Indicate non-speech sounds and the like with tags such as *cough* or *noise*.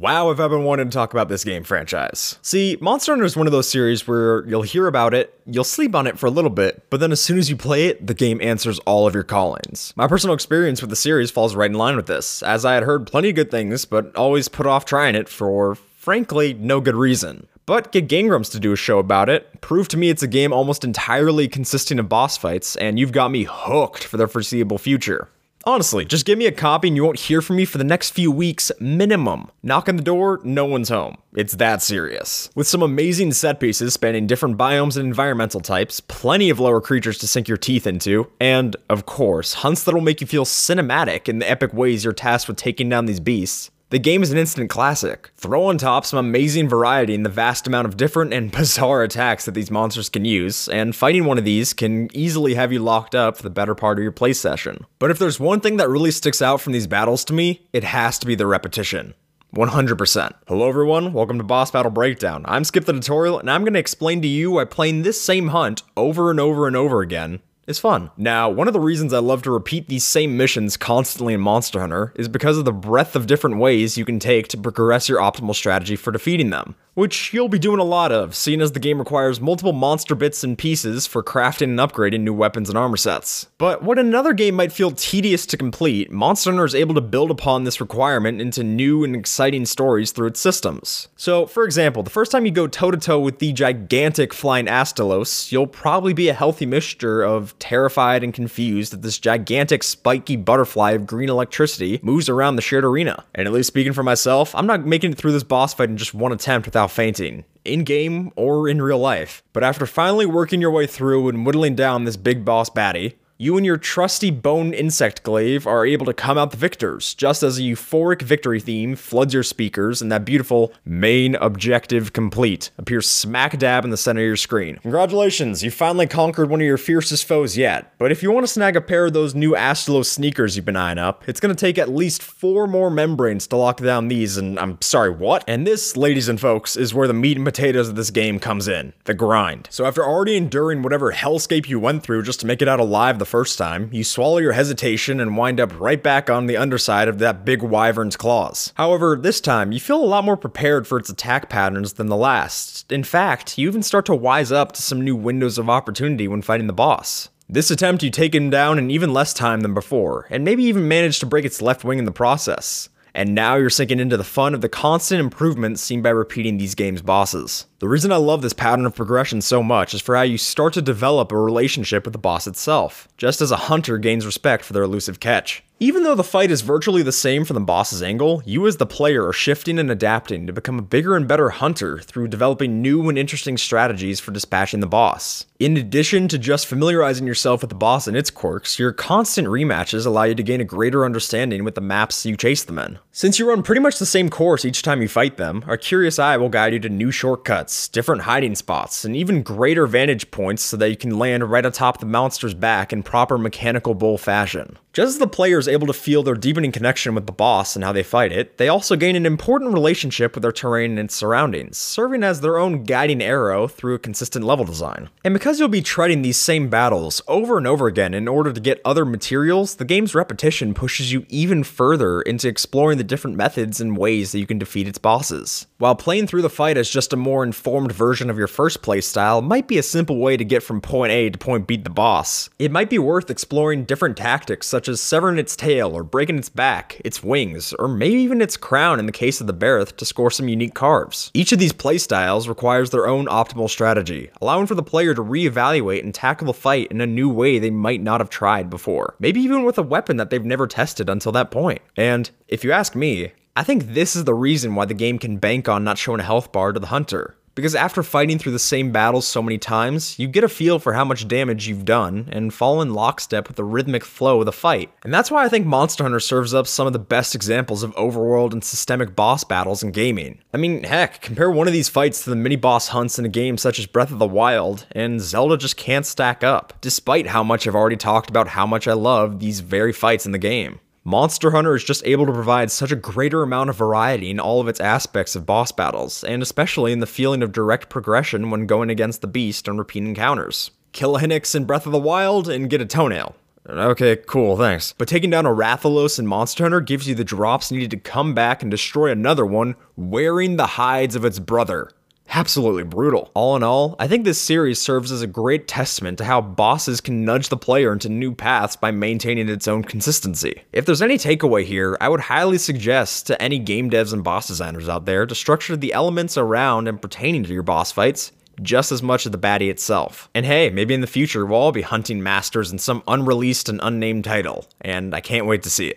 Wow, have I been wanting to talk about this game franchise. See, Monster Hunter is one of those series where you'll hear about it, you'll sleep on it for a little bit, but then as soon as you play it, the game answers all of your callings. My personal experience with the series falls right in line with this, as I had heard plenty of good things, but always put off trying it for, frankly, no good reason. But get Gangrams to do a show about it, prove to me it's a game almost entirely consisting of boss fights, and you've got me hooked for the foreseeable future. Honestly, just give me a copy and you won't hear from me for the next few weeks minimum. Knock on the door, no one's home. It's that serious. With some amazing set pieces spanning different biomes and environmental types, plenty of lower creatures to sink your teeth into, and, of course, hunts that'll make you feel cinematic in the epic ways you're tasked with taking down these beasts. The game is an instant classic. Throw on top some amazing variety in the vast amount of different and *laughs* bizarre attacks that these monsters can use, and fighting one of these can easily have you locked up for the better part of your play session. But if there's one thing that really sticks out from these battles to me, it has to be the repetition. 100%. Hello everyone, welcome to Boss Battle Breakdown. I'm Skip the Tutorial, and I'm going to explain to you why playing this same hunt over and over and over again is fun. Now, one of the reasons I love to repeat these same missions constantly in Monster Hunter is because of the breadth of different ways you can take to progress your optimal strategy for defeating them which you'll be doing a lot of, seeing as the game requires multiple monster bits and pieces for crafting and upgrading new weapons and armor sets. But what another game might feel tedious to complete, Monster Hunter is able to build upon this requirement into new and exciting stories through its systems. So, for example, the first time you go toe to toe with the gigantic flying Astalos, you'll probably be a healthy mixture of terrified and confused that this gigantic spiky butterfly of green electricity moves around the shared arena. And at least speaking for myself, I'm not making it through this boss fight in just one attempt without fainting, in game or in real life. But after finally working your way through and whittling down this big boss baddie, you and your trusty bone insect glaive are able to come out the victors, just as a euphoric victory theme floods your speakers and that beautiful main objective complete appears smack dab in the center of your screen. Congratulations, you finally conquered one of your fiercest foes yet. But if you want to snag a pair of those new Astalos sneakers you've been eyeing up, it's going to take at least four more membranes to lock down these, and I'm sorry, what? And this, ladies and folks, is where the meat and potatoes of this game comes in the grind. So after already enduring whatever hellscape you went through just to make it out alive the first time, you swallow your hesitation and wind up right back on the underside of that big wyvern's claws. However, this time, you feel a lot more prepared for its attack patterns than the last. In fact, you even start to wise up to some new windows of opportunity when fighting the boss. This attempt you take him down in even less time than before, and maybe even manage to break its left wing in the process. And now you're sinking into the fun of the constant improvements seen by repeating these games' bosses. The reason I love this pattern of progression so much is for how you start to develop a relationship with the boss itself, just as a hunter gains respect for their elusive catch. Even though the fight is virtually the same from the boss's angle, you as the player are shifting and adapting to become a bigger and better hunter through developing new and interesting strategies for dispatching the boss. In addition to just familiarizing yourself with the boss and its quirks, your constant rematches allow you to gain a greater understanding with the maps you chase them in. Since you run pretty much the same course each time you fight them, our curious eye will guide you to new shortcuts, different hiding spots, and even greater vantage points so that you can land right atop the monster's back in proper mechanical bull fashion. Just as the player is able to feel their deepening connection with the boss and how they fight it, they also gain an important relationship with their terrain and its surroundings, serving as their own guiding arrow through a consistent level design. And because you'll be treading these same battles over and over again in order to get other materials, the game's repetition pushes you even further into exploring the different methods and ways that you can defeat its bosses. While playing through the fight as just a more informed version of your first playstyle might be a simple way to get from point A to point B the boss, it might be worth exploring different tactics such as severing its tail or breaking its back, its wings, or maybe even its crown in the case of the Barroth to score some unique carves. Each of these playstyles requires their own optimal strategy, allowing for the player to reevaluate and tackle the fight in a new way they might not have tried before. Maybe even with a weapon that they've never tested until that point. And if you ask me, I think this is the reason why the game can bank on not showing a health bar to the hunter. Because after fighting through the same battles so many times, you get a feel for how much damage you've done and fall in lockstep with the rhythmic flow of the fight. And that's why I think Monster Hunter serves up some of the best examples of overworld and systemic boss battles in gaming. I mean, heck, compare one of these fights to the mini boss hunts in a game such as Breath of the Wild, and Zelda just can't stack up, despite how much I've already talked about how much I love these very fights in the game. Monster Hunter is just able to provide such a greater amount of variety in all of its aspects of boss battles, and especially in the feeling of direct progression when going against the beast on repeat encounters. Kill a Hinox in Breath of the Wild and get a toenail. Okay, cool, thanks. But taking down a Rathalos in Monster Hunter gives you the drops needed to come back and destroy another one wearing the hides of its brother. Absolutely brutal. All in all, I think this series serves as a great testament to how bosses can nudge the player into new paths by maintaining its own consistency. If there's any takeaway here, I would highly suggest to any game devs and boss designers out there to structure the elements around and pertaining to your boss fights just as much as the baddie itself. And hey, maybe in the future we'll all be hunting masters in some unreleased and unnamed title, and I can't wait to see it.